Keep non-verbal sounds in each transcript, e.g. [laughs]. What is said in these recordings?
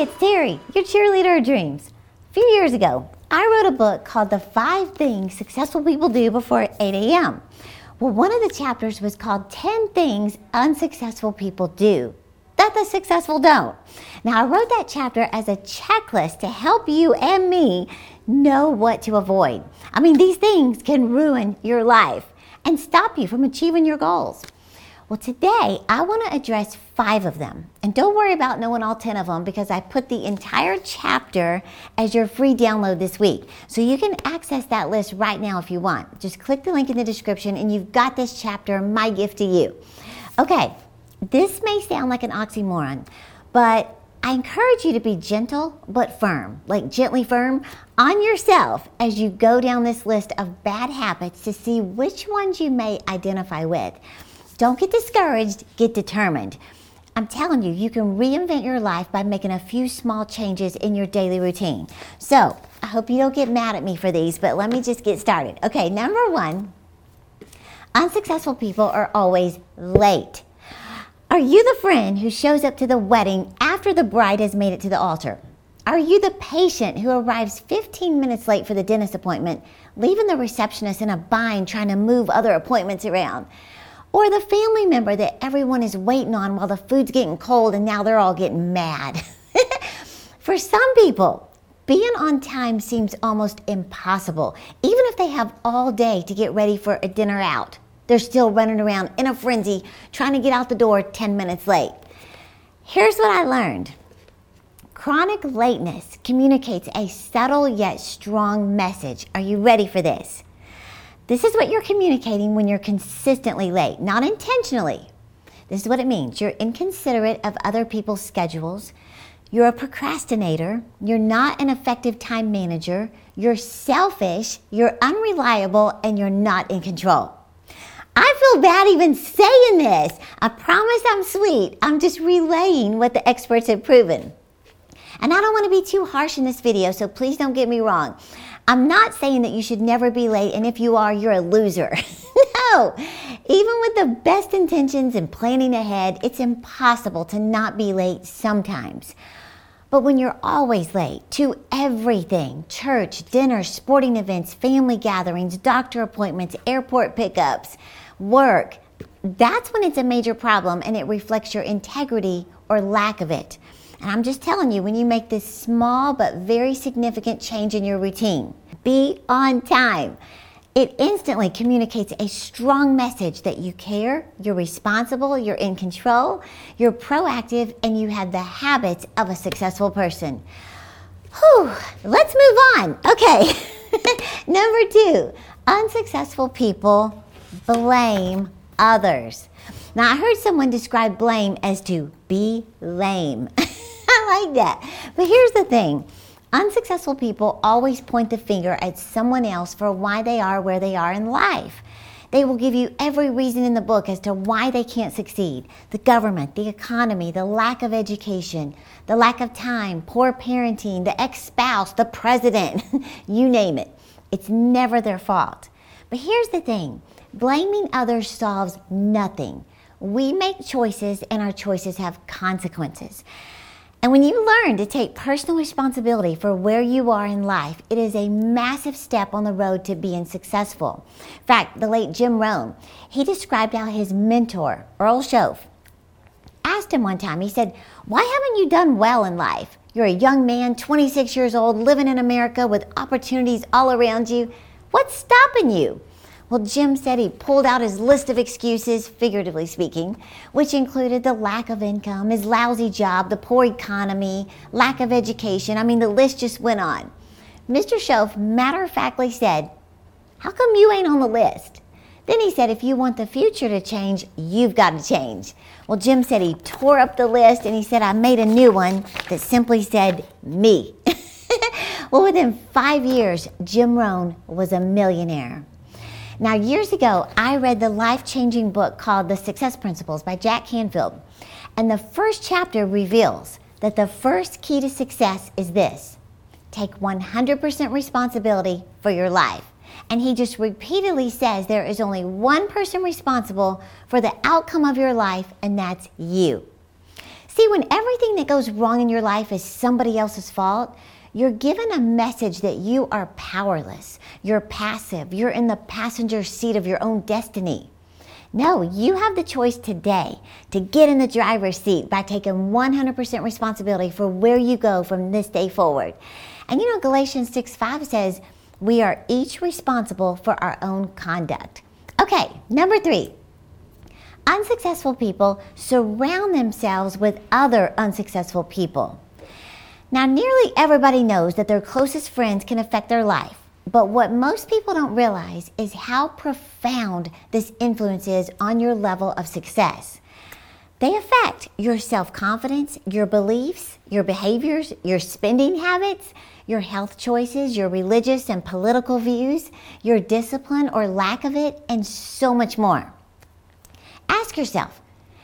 It's Terri, your cheerleader of dreams. A few years ago, I wrote a book called The Five Things Successful People Do Before 8 a.m. Well, one of the chapters was called 10 Things Unsuccessful People Do that the successful don't. Now, I wrote that chapter as a checklist to help you and me know what to avoid. I mean, these things can ruin your life and stop you from achieving your goals. Well, today I want to address five of them. And don't worry about knowing all 10 of them because I put the entire chapter as your free download this week. So you can access that list right now if you want. Just click the link in the description and you've got this chapter, my gift to you. Okay, this may sound like an oxymoron, but I encourage you to be gentle but firm, like gently firm, on yourself as you go down this list of bad habits to see which ones you may identify with. Don't get discouraged, get determined. I'm telling you, you can reinvent your life by making a few small changes in your daily routine. So, I hope you don't get mad at me for these, but let me just get started. Okay, number one unsuccessful people are always late. Are you the friend who shows up to the wedding after the bride has made it to the altar? Are you the patient who arrives 15 minutes late for the dentist appointment, leaving the receptionist in a bind trying to move other appointments around? Or the family member that everyone is waiting on while the food's getting cold and now they're all getting mad. [laughs] For some people, being on time seems almost impossible, even if they have all day to get ready for a dinner out. They're still running around in a frenzy trying to get out the door 10 minutes late. Here's what I learned chronic lateness communicates a subtle yet strong message. Are you ready for this? This is what you're communicating when you're consistently late, not intentionally. This is what it means you're inconsiderate of other people's schedules. You're a procrastinator. You're not an effective time manager. You're selfish. You're unreliable. And you're not in control. I feel bad even saying this. I promise I'm sweet. I'm just relaying what the experts have proven. And I don't want to be too harsh in this video, so please don't get me wrong. I'm not saying that you should never be late, and if you are, you're a loser. [laughs] no! Even with the best intentions and planning ahead, it's impossible to not be late sometimes. But when you're always late to everything church, dinner, sporting events, family gatherings, doctor appointments, airport pickups, work that's when it's a major problem and it reflects your integrity or lack of it. And I'm just telling you, when you make this small but very significant change in your routine, be on time. It instantly communicates a strong message that you care, you're responsible, you're in control, you're proactive, and you have the habits of a successful person. Whew, let's move on. Okay, [laughs] number two unsuccessful people blame others. Now, I heard someone describe blame as to be lame. [laughs] I like that. But here's the thing unsuccessful people always point the finger at someone else for why they are where they are in life. They will give you every reason in the book as to why they can't succeed the government, the economy, the lack of education, the lack of time, poor parenting, the ex spouse, the president, [laughs] you name it. It's never their fault. But here's the thing blaming others solves nothing. We make choices, and our choices have consequences. And when you learn to take personal responsibility for where you are in life, it is a massive step on the road to being successful. In fact, the late Jim Rohn, he described how his mentor, Earl Shoaff, asked him one time, he said, Why haven't you done well in life? You're a young man, 26 years old, living in America with opportunities all around you. What's stopping you? Well, Jim said he pulled out his list of excuses, figuratively speaking, which included the lack of income, his lousy job, the poor economy, lack of education. I mean, the list just went on. Mr. Shoaff matter of factly said, How come you ain't on the list? Then he said, If you want the future to change, you've got to change. Well, Jim said he tore up the list and he said, I made a new one that simply said, Me. [laughs] well, within five years, Jim Rohn was a millionaire. Now, years ago, I read the life changing book called The Success Principles by Jack Canfield. And the first chapter reveals that the first key to success is this take 100% responsibility for your life. And he just repeatedly says there is only one person responsible for the outcome of your life, and that's you. See, when everything that goes wrong in your life is somebody else's fault, you're given a message that you are powerless, you're passive, you're in the passenger seat of your own destiny. No, you have the choice today to get in the driver's seat by taking 100% responsibility for where you go from this day forward. And you know, Galatians 6 5 says, we are each responsible for our own conduct. Okay, number three. Unsuccessful people surround themselves with other unsuccessful people. Now, nearly everybody knows that their closest friends can affect their life. But what most people don't realize is how profound this influence is on your level of success. They affect your self confidence, your beliefs, your behaviors, your spending habits, your health choices, your religious and political views, your discipline or lack of it, and so much more. Ask yourself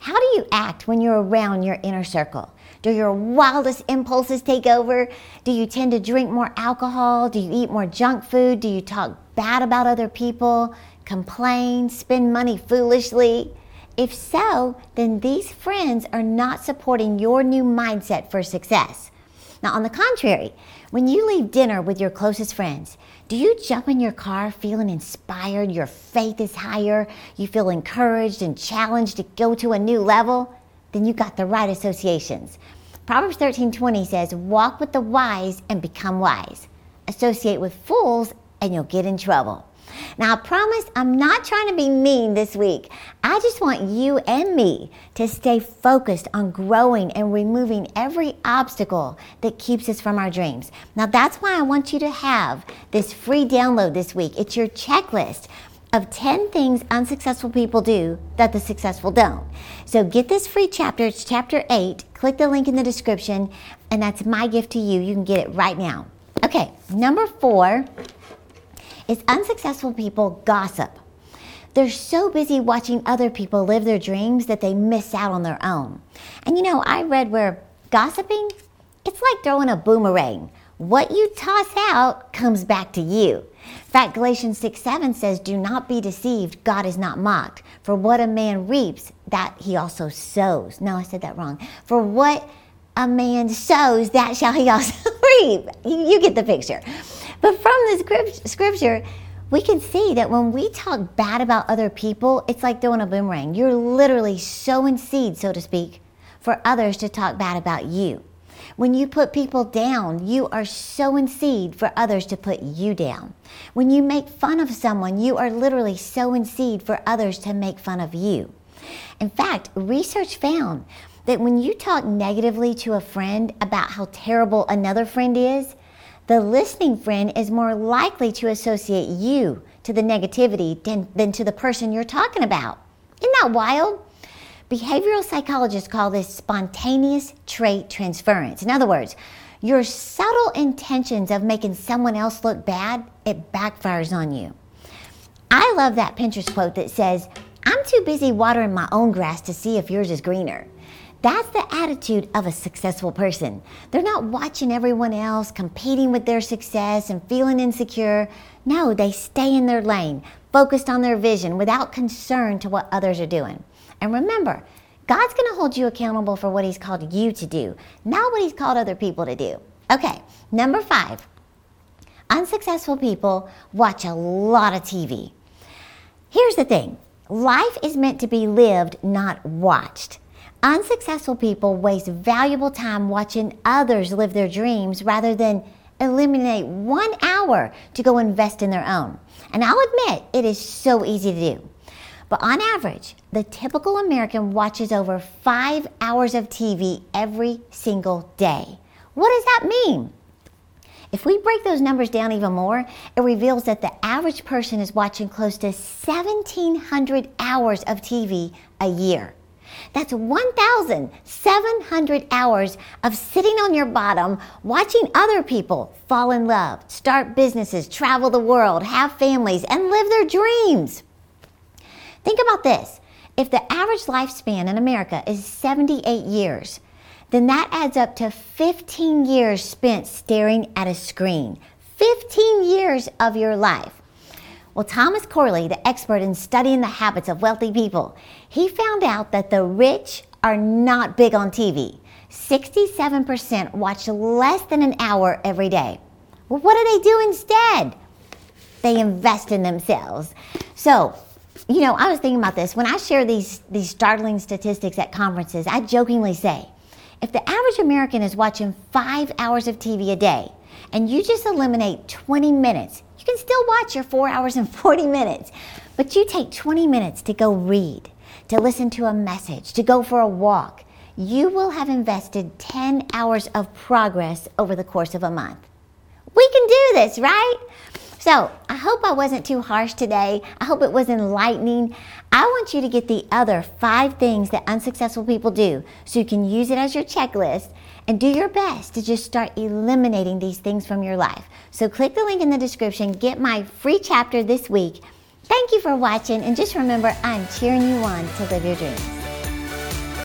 how do you act when you're around your inner circle? Do your wildest impulses take over? Do you tend to drink more alcohol? Do you eat more junk food? Do you talk bad about other people? Complain? Spend money foolishly? If so, then these friends are not supporting your new mindset for success. Now, on the contrary, when you leave dinner with your closest friends, do you jump in your car feeling inspired? Your faith is higher. You feel encouraged and challenged to go to a new level? Then you got the right associations. Proverbs 13:20 says, "Walk with the wise and become wise. Associate with fools and you'll get in trouble." Now, I promise I'm not trying to be mean this week. I just want you and me to stay focused on growing and removing every obstacle that keeps us from our dreams. Now, that's why I want you to have this free download this week. It's your checklist of 10 things unsuccessful people do that the successful don't. So get this free chapter, it's chapter 8. Click the link in the description, and that's my gift to you. You can get it right now. Okay, number four is unsuccessful people gossip. They're so busy watching other people live their dreams that they miss out on their own. And you know, I read where gossiping, it's like throwing a boomerang. What you toss out comes back to you. Fact, Galatians 6 7 says, Do not be deceived. God is not mocked. For what a man reaps, that he also sows. No, I said that wrong. For what a man sows, that shall he also [laughs] reap. You, you get the picture. But from the scripture, we can see that when we talk bad about other people, it's like throwing a boomerang. You're literally sowing seed, so to speak, for others to talk bad about you. When you put people down, you are sowing seed for others to put you down. When you make fun of someone, you are literally sowing seed for others to make fun of you. In fact, research found that when you talk negatively to a friend about how terrible another friend is, the listening friend is more likely to associate you to the negativity than, than to the person you're talking about. Isn't that wild? Behavioral psychologists call this spontaneous trait transference. In other words, your subtle intentions of making someone else look bad, it backfires on you. I love that Pinterest quote that says, I'm too busy watering my own grass to see if yours is greener. That's the attitude of a successful person. They're not watching everyone else, competing with their success and feeling insecure. No, they stay in their lane, focused on their vision without concern to what others are doing. And remember, God's going to hold you accountable for what He's called you to do, not what He's called other people to do. Okay, number five unsuccessful people watch a lot of TV. Here's the thing life is meant to be lived, not watched. Unsuccessful people waste valuable time watching others live their dreams rather than eliminate one hour to go invest in their own. And I'll admit, it is so easy to do. But on average, the typical American watches over five hours of TV every single day. What does that mean? If we break those numbers down even more, it reveals that the average person is watching close to 1,700 hours of TV a year. That's 1,700 hours of sitting on your bottom watching other people fall in love, start businesses, travel the world, have families, and live their dreams. Think about this. If the average lifespan in America is 78 years, then that adds up to 15 years spent staring at a screen. 15 years of your life. Well, Thomas Corley, the expert in studying the habits of wealthy people, he found out that the rich are not big on TV. 67% watch less than an hour every day. Well, what do they do instead? They invest in themselves. So, you know, I was thinking about this. When I share these, these startling statistics at conferences, I jokingly say, if the average American is watching five hours of TV a day and you just eliminate 20 minutes, you can still watch your four hours and 40 minutes, but you take 20 minutes to go read, to listen to a message, to go for a walk, you will have invested 10 hours of progress over the course of a month. We can do this, right? So I hope I wasn't too harsh today. I hope it was enlightening. I want you to get the other five things that unsuccessful people do so you can use it as your checklist and do your best to just start eliminating these things from your life. So click the link in the description, get my free chapter this week. Thank you for watching, and just remember, I'm cheering you on to live your dreams.